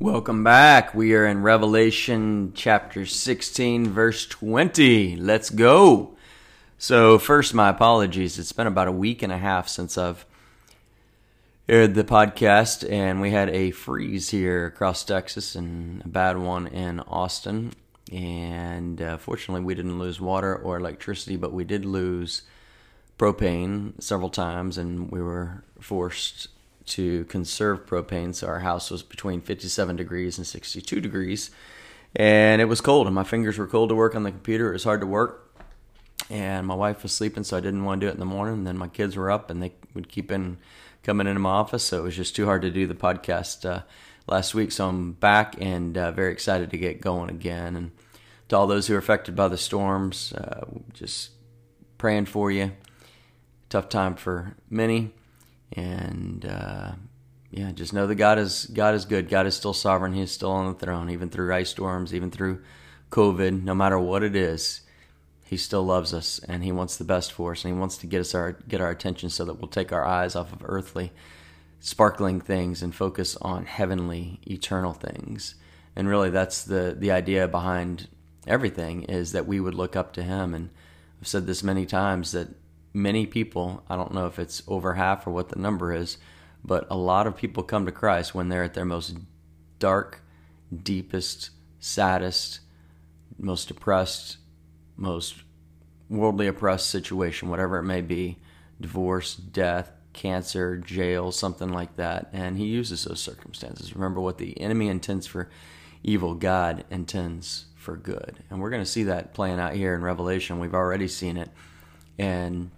Welcome back. We are in Revelation chapter 16, verse 20. Let's go. So, first, my apologies. It's been about a week and a half since I've aired the podcast, and we had a freeze here across Texas and a bad one in Austin. And uh, fortunately, we didn't lose water or electricity, but we did lose propane several times, and we were forced to conserve propane. So our house was between 57 degrees and 62 degrees. And it was cold, and my fingers were cold to work on the computer. It was hard to work. And my wife was sleeping, so I didn't want to do it in the morning. And then my kids were up, and they would keep in coming into my office. So it was just too hard to do the podcast uh, last week. So I'm back and uh, very excited to get going again. And to all those who are affected by the storms, uh, just praying for you. Tough time for many and uh, yeah, just know that God is God is good. God is still sovereign. He is still on the throne, even through ice storms, even through COVID. No matter what it is, He still loves us, and He wants the best for us, and He wants to get us our get our attention so that we'll take our eyes off of earthly, sparkling things and focus on heavenly, eternal things. And really, that's the the idea behind everything is that we would look up to Him. And I've said this many times that many people, I don't know if it's over half or what the number is, but a lot of people come to Christ when they're at their most dark, deepest, saddest, most depressed, most worldly oppressed situation, whatever it may be divorce, death, cancer, jail, something like that. And he uses those circumstances. Remember what the enemy intends for evil, God intends for good. And we're going to see that playing out here in Revelation. We've already seen it. And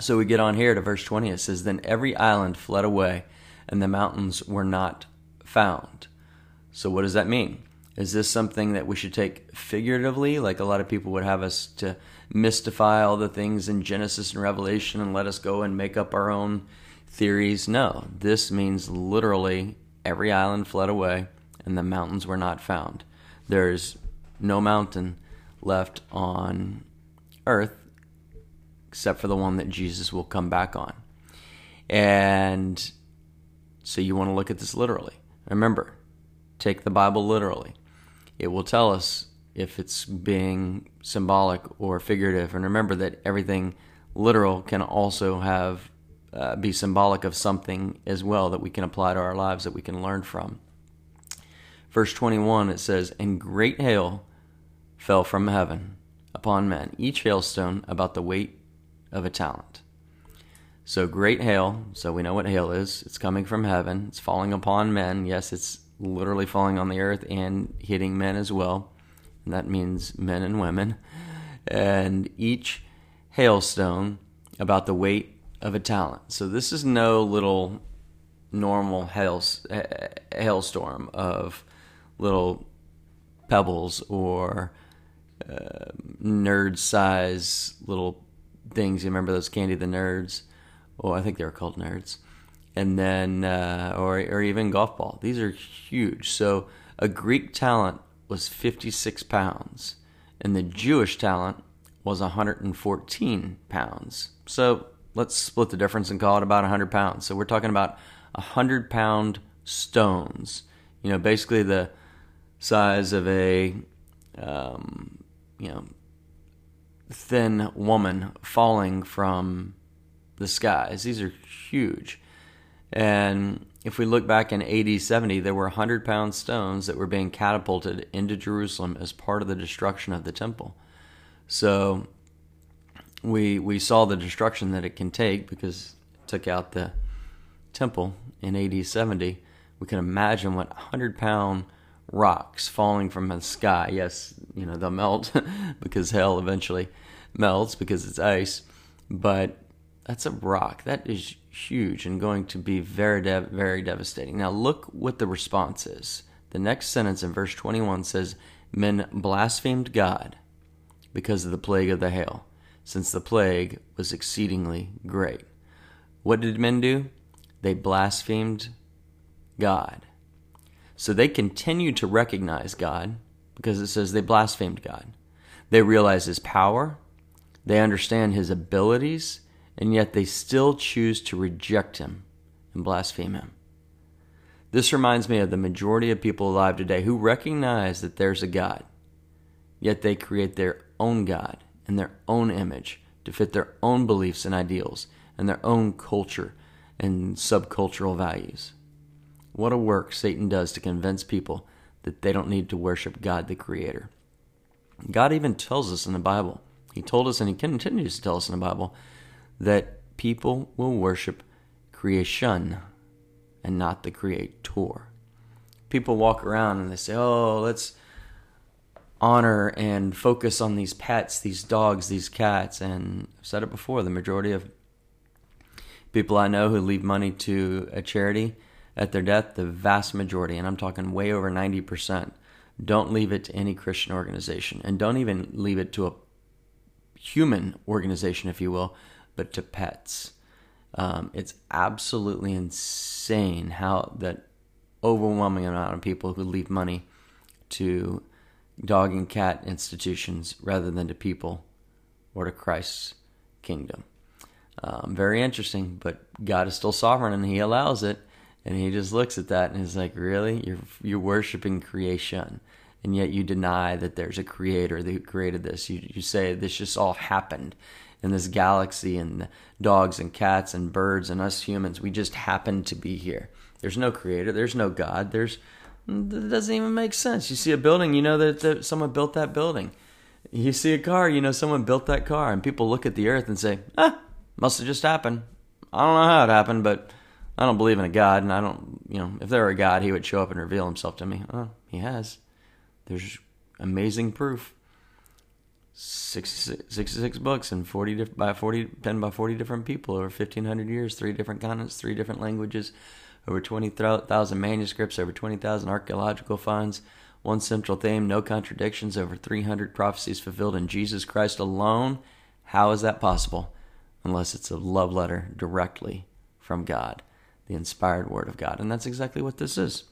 so we get on here to verse 20. It says, Then every island fled away, and the mountains were not found. So what does that mean? Is this something that we should take figuratively, like a lot of people would have us to mystify all the things in Genesis and Revelation and let us go and make up our own theories? No, this means literally every island fled away and the mountains were not found. There's no mountain left on earth except for the one that Jesus will come back on. And so you want to look at this literally. Remember, take the Bible literally. It will tell us if it's being symbolic or figurative. And remember that everything literal can also have uh, be symbolic of something as well that we can apply to our lives that we can learn from. Verse 21 it says, And great hail fell from heaven upon men, each hailstone about the weight of a talent. So great hail, so we know what hail is. It's coming from heaven. It's falling upon men. Yes, it's literally falling on the earth and hitting men as well. And that means men and women. And each hailstone about the weight of a talent. So this is no little normal hail, hailstorm of little pebbles or uh, nerd size little things. You remember those Candy the Nerds? Oh, I think they were called Nerds. And then, uh, or, or even golf ball. These are huge. So a Greek talent was 56 pounds, and the Jewish talent was 114 pounds. So let's split the difference and call it about 100 pounds. So we're talking about 100 pound stones. You know, basically the size of a, um, you know, thin woman falling from the skies. These are huge. And if we look back in AD 70, there were 100 pound stones that were being catapulted into Jerusalem as part of the destruction of the temple. So we, we saw the destruction that it can take because it took out the temple in AD 70. We can imagine what 100 pound rocks falling from the sky. Yes, you know, they'll melt because hell eventually melts because it's ice, but that's a rock. That is huge and going to be very, de- very devastating. Now, look what the response is. The next sentence in verse 21 says, Men blasphemed God because of the plague of the hail, since the plague was exceedingly great. What did men do? They blasphemed God. So they continued to recognize God because it says they blasphemed God. They realized his power, they understand his abilities, and yet they still choose to reject him and blaspheme him. This reminds me of the majority of people alive today who recognize that there's a God, yet they create their own God in their own image to fit their own beliefs and ideals and their own culture and subcultural values. What a work Satan does to convince people that they don't need to worship God the Creator. God even tells us in the Bible, He told us and He continues to tell us in the Bible, that people will worship creation and not the Creator. People walk around and they say, oh, let's honor and focus on these pets, these dogs, these cats. And I've said it before the majority of people I know who leave money to a charity at their death, the vast majority, and I'm talking way over 90%, don't leave it to any Christian organization. And don't even leave it to a human organization, if you will, but to pets. Um, it's absolutely insane how that overwhelming amount of people who leave money to dog and cat institutions rather than to people or to Christ's kingdom. Um, very interesting, but God is still sovereign and He allows it. And He just looks at that and He's like, "Really? You're you're worshiping creation, and yet you deny that there's a Creator who created this. You you say this just all happened." in this galaxy and dogs and cats and birds and us humans. We just happen to be here. There's no creator. There's no God. There's it doesn't even make sense. You see a building, you know that, that someone built that building. You see a car, you know someone built that car. And people look at the earth and say, ah, must have just happened. I don't know how it happened, but I don't believe in a God. And I don't, you know, if there were a God, he would show up and reveal himself to me. Oh, he has. There's amazing proof. 66, 66 books and 40 by 40 penned by 40 different people over 1500 years three different continents three different languages over 20,000 manuscripts over 20,000 archaeological finds one central theme no contradictions over 300 prophecies fulfilled in jesus christ alone. How is that possible? Unless it's a love letter directly from god the inspired word of god. And that's exactly what this is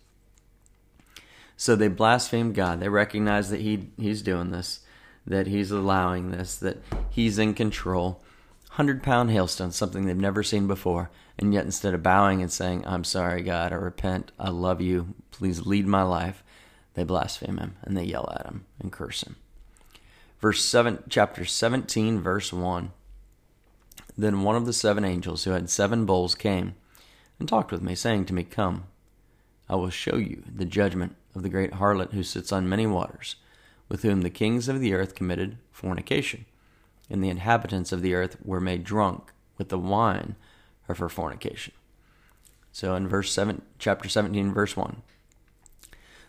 so they blaspheme god they recognize that he he's doing this that he's allowing this, that he's in control. 100 pound hailstone, something they've never seen before. And yet, instead of bowing and saying, I'm sorry, God, I repent, I love you, please lead my life, they blaspheme him and they yell at him and curse him. Verse 7, chapter 17, verse 1. Then one of the seven angels who had seven bowls came and talked with me, saying to me, Come, I will show you the judgment of the great harlot who sits on many waters with whom the kings of the earth committed fornication, and the inhabitants of the earth were made drunk with the wine of her fornication. So in verse seven, chapter seventeen, verse one.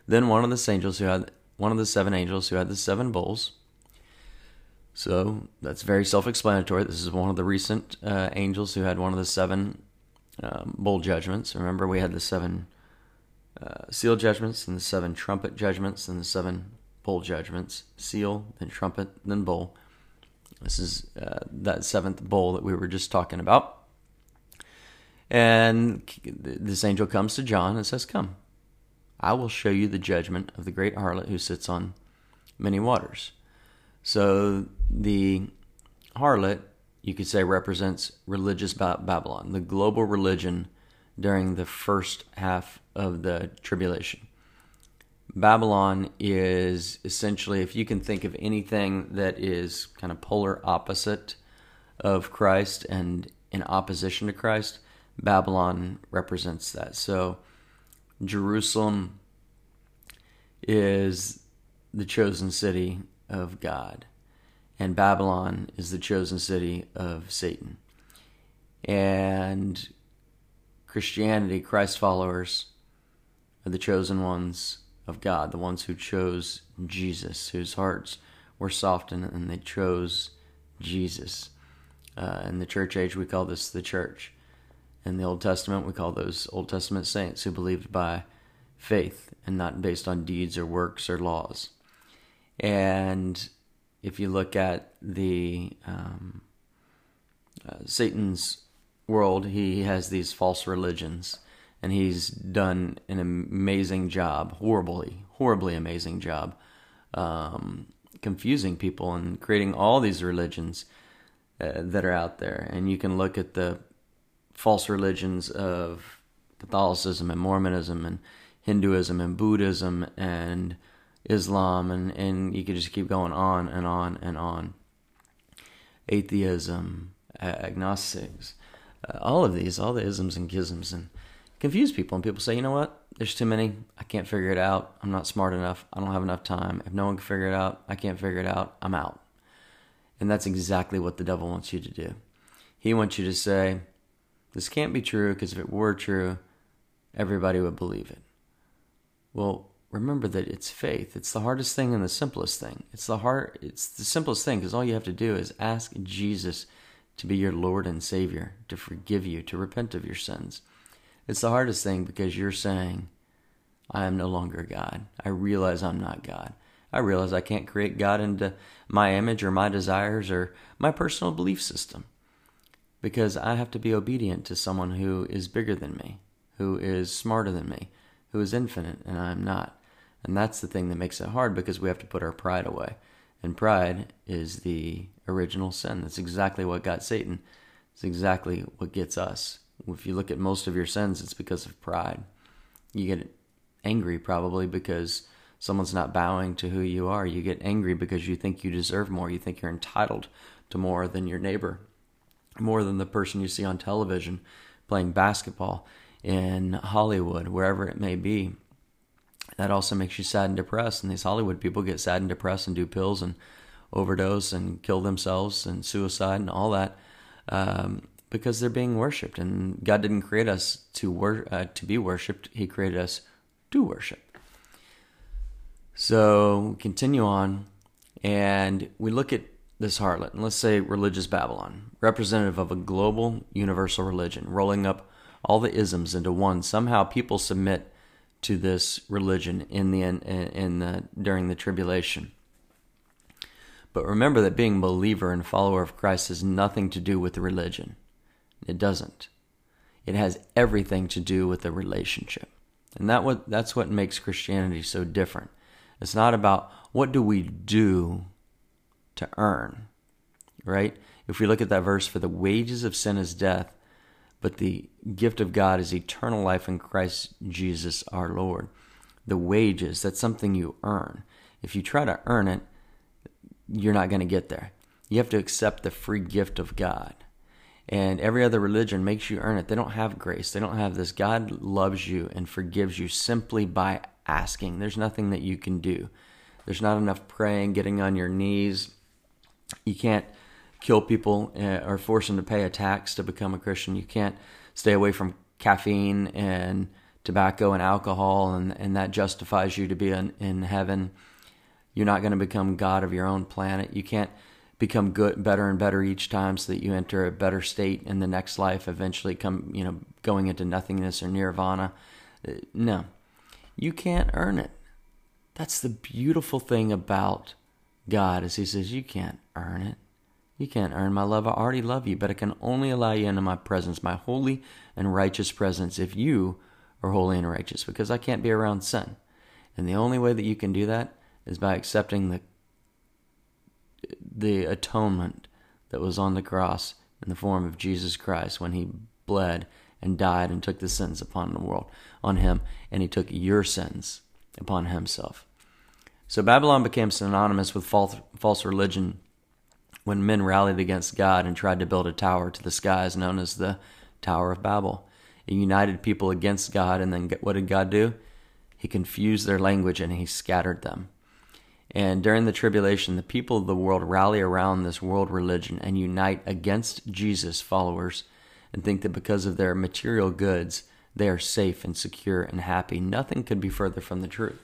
Then one of the angels who had one of the seven angels who had the seven bowls. So that's very self-explanatory. This is one of the recent uh, angels who had one of the seven um, bowl judgments. Remember, we had the seven uh, seal judgments and the seven trumpet judgments and the seven bowl judgments seal, then trumpet, then bowl. This is uh, that seventh bowl that we were just talking about. And this angel comes to John and says, Come, I will show you the judgment of the great harlot who sits on many waters. So the harlot, you could say, represents religious Babylon, the global religion during the first half of the tribulation. Babylon is essentially, if you can think of anything that is kind of polar opposite of Christ and in opposition to Christ, Babylon represents that. So Jerusalem is the chosen city of God, and Babylon is the chosen city of Satan. And Christianity, Christ followers, are the chosen ones of God, the ones who chose Jesus, whose hearts were softened and they chose Jesus. Uh, in the church age, we call this the church. In the Old Testament, we call those Old Testament saints who believed by faith and not based on deeds or works or laws. And if you look at the um, uh, Satan's world, he has these false religions and he's done an amazing job, horribly, horribly amazing job, um, confusing people and creating all these religions uh, that are out there. And you can look at the false religions of Catholicism and Mormonism and Hinduism and Buddhism and Islam and, and you could just keep going on and on and on. Atheism, agnostics, uh, all of these, all the isms and schisms, and confuse people. And people say, you know what? There's too many. I can't figure it out. I'm not smart enough. I don't have enough time. If no one can figure it out, I can't figure it out. I'm out. And that's exactly what the devil wants you to do. He wants you to say, this can't be true because if it were true, everybody would believe it. Well, remember that it's faith. It's the hardest thing and the simplest thing. It's the hard it's the simplest thing because all you have to do is ask Jesus to be your Lord and Savior, to forgive you, to repent of your sins. It's the hardest thing because you're saying, I am no longer God. I realize I'm not God. I realize I can't create God into my image or my desires or my personal belief system because I have to be obedient to someone who is bigger than me, who is smarter than me, who is infinite, and I am not. And that's the thing that makes it hard because we have to put our pride away. And pride is the original sin. That's exactly what got Satan. It's exactly what gets us. If you look at most of your sins, it's because of pride. You get angry probably because someone's not bowing to who you are. You get angry because you think you deserve more. You think you're entitled to more than your neighbor, more than the person you see on television playing basketball in Hollywood, wherever it may be that also makes you sad and depressed. And these Hollywood people get sad and depressed and do pills and overdose and kill themselves and suicide and all that um, because they're being worshipped. And God didn't create us to wor- uh, to be worshipped; He created us to worship. So continue on, and we look at this harlot, and let's say religious Babylon, representative of a global universal religion, rolling up all the isms into one. Somehow people submit to this religion in the in, in the during the tribulation. But remember that being a believer and follower of Christ has nothing to do with the religion. It doesn't. It has everything to do with the relationship. And that what that's what makes Christianity so different. It's not about what do we do to earn, right? If we look at that verse for the wages of sin is death, but the gift of God is eternal life in Christ Jesus our Lord. The wages, that's something you earn. If you try to earn it, you're not going to get there. You have to accept the free gift of God. And every other religion makes you earn it. They don't have grace. They don't have this. God loves you and forgives you simply by asking. There's nothing that you can do. There's not enough praying, getting on your knees. You can't kill people uh, or force them to pay a tax to become a Christian. You can't stay away from caffeine and tobacco and alcohol, and, and that justifies you to be in, in heaven. You're not going to become God of your own planet. You can't become good, better and better each time, so that you enter a better state in the next life. Eventually, come you know going into nothingness or nirvana. Uh, no, you can't earn it. That's the beautiful thing about God, is He says you can't earn it. You can't earn my love. I already love you, but I can only allow you into my presence, my holy and righteous presence, if you are holy and righteous, because I can't be around sin. And the only way that you can do that is by accepting the the atonement that was on the cross in the form of Jesus Christ when he bled and died and took the sins upon the world on him and he took your sins upon himself. So Babylon became synonymous with false, false religion when men rallied against God and tried to build a tower to the skies known as the Tower of Babel. It united people against God, and then what did God do? He confused their language and he scattered them. And during the tribulation, the people of the world rally around this world religion and unite against Jesus' followers and think that because of their material goods, they are safe and secure and happy. Nothing could be further from the truth.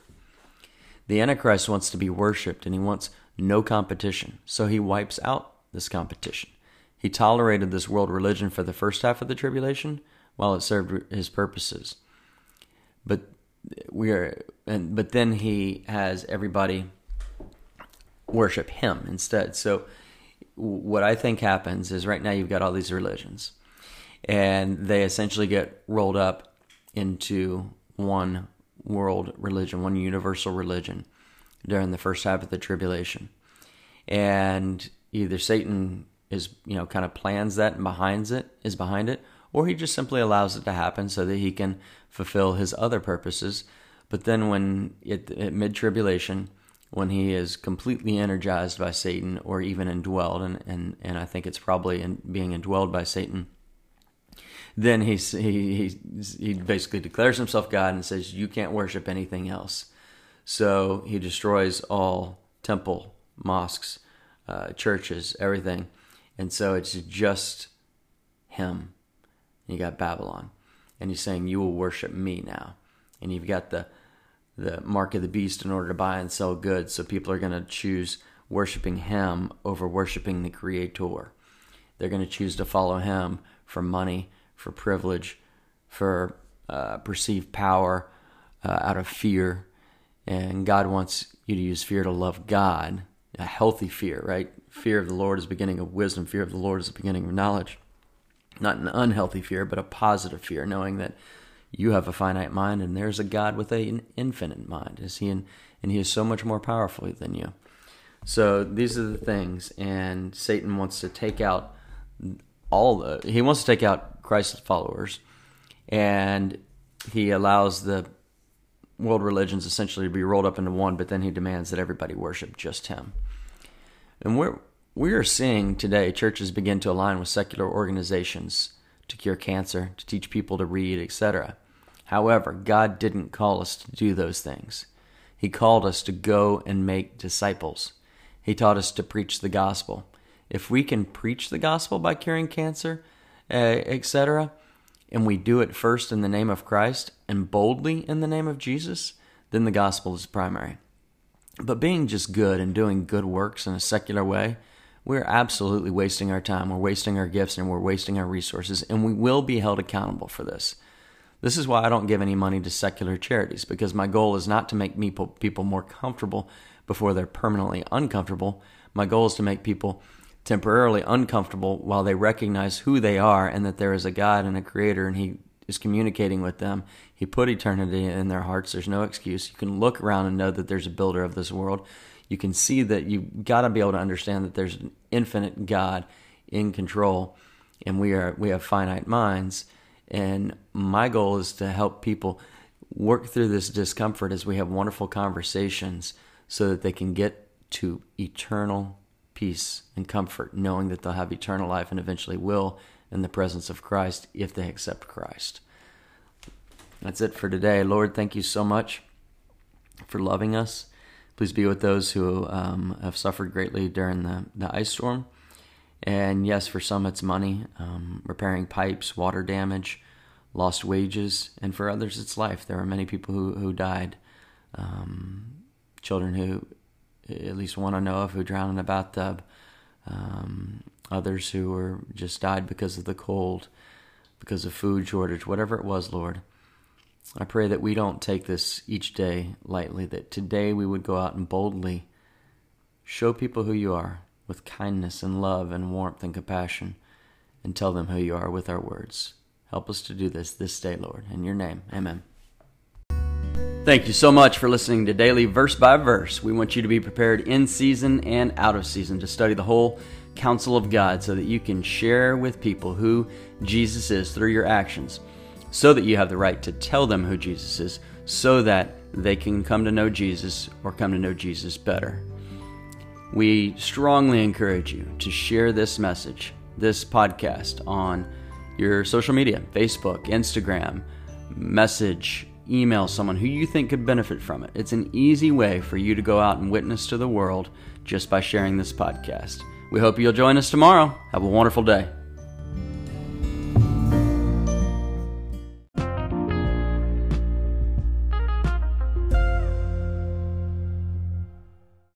The Antichrist wants to be worshiped and he wants no competition. So he wipes out this competition. He tolerated this world religion for the first half of the tribulation while it served his purposes. But we are and but then he has everybody worship him instead. So what I think happens is right now you've got all these religions and they essentially get rolled up into one world religion, one universal religion during the first half of the tribulation. And either Satan is, you know, kind of plans that and behind it is behind it, or he just simply allows it to happen so that he can fulfill his other purposes. But then, when it, at mid tribulation, when he is completely energized by Satan or even indwelled, and, and, and I think it's probably in being indwelled by Satan, then he, he, he basically declares himself God and says, You can't worship anything else. So he destroys all temple, mosques, uh, churches, everything. And so it's just him. And you got Babylon. And he's saying, You will worship me now. And you've got the the mark of the beast in order to buy and sell goods. So people are going to choose worshiping him over worshiping the creator. They're going to choose to follow him for money, for privilege, for uh, perceived power, uh, out of fear. And God wants you to use fear to love God, a healthy fear, right? Fear of the Lord is the beginning of wisdom. Fear of the Lord is the beginning of knowledge. Not an unhealthy fear, but a positive fear, knowing that you have a finite mind and there's a God with an infinite mind. Is he in, and he is so much more powerful than you. So these are the things, and Satan wants to take out all the. He wants to take out Christ's followers, and he allows the world religions essentially to be rolled up into one. But then he demands that everybody worship just him. And we're we are seeing today churches begin to align with secular organizations to cure cancer, to teach people to read, etc. However, God didn't call us to do those things. He called us to go and make disciples. He taught us to preach the gospel. If we can preach the gospel by curing cancer, uh, etc., and we do it first in the name of Christ and boldly in the name of Jesus, then the gospel is primary. But being just good and doing good works in a secular way we're absolutely wasting our time, we're wasting our gifts, and we're wasting our resources, and we will be held accountable for this. This is why I don't give any money to secular charities, because my goal is not to make people more comfortable before they're permanently uncomfortable. My goal is to make people temporarily uncomfortable while they recognize who they are and that there is a God and a creator and He is communicating with them. He put eternity in their hearts. There's no excuse. You can look around and know that there's a builder of this world you can see that you've got to be able to understand that there's an infinite God in control, and we are we have finite minds. And my goal is to help people work through this discomfort as we have wonderful conversations, so that they can get to eternal peace and comfort, knowing that they'll have eternal life and eventually will in the presence of Christ if they accept Christ. That's it for today. Lord, thank you so much for loving us. Please be with those who um, have suffered greatly during the, the ice storm. And yes, for some it's money, um, repairing pipes, water damage, lost wages, and for others it's life. There are many people who, who died, um, children who, at least one I know of, who drowned in a bathtub, um, others who were just died because of the cold, because of food shortage, whatever it was, Lord. I pray that we don't take this each day lightly, that today we would go out and boldly show people who you are with kindness and love and warmth and compassion and tell them who you are with our words. Help us to do this this day, Lord. In your name, amen. Thank you so much for listening to Daily Verse by Verse. We want you to be prepared in season and out of season to study the whole counsel of God so that you can share with people who Jesus is through your actions so that you have the right to tell them who Jesus is, so that they can come to know Jesus or come to know Jesus better. We strongly encourage you to share this message, this podcast, on your social media Facebook, Instagram, message, email someone who you think could benefit from it. It's an easy way for you to go out and witness to the world just by sharing this podcast. We hope you'll join us tomorrow. Have a wonderful day.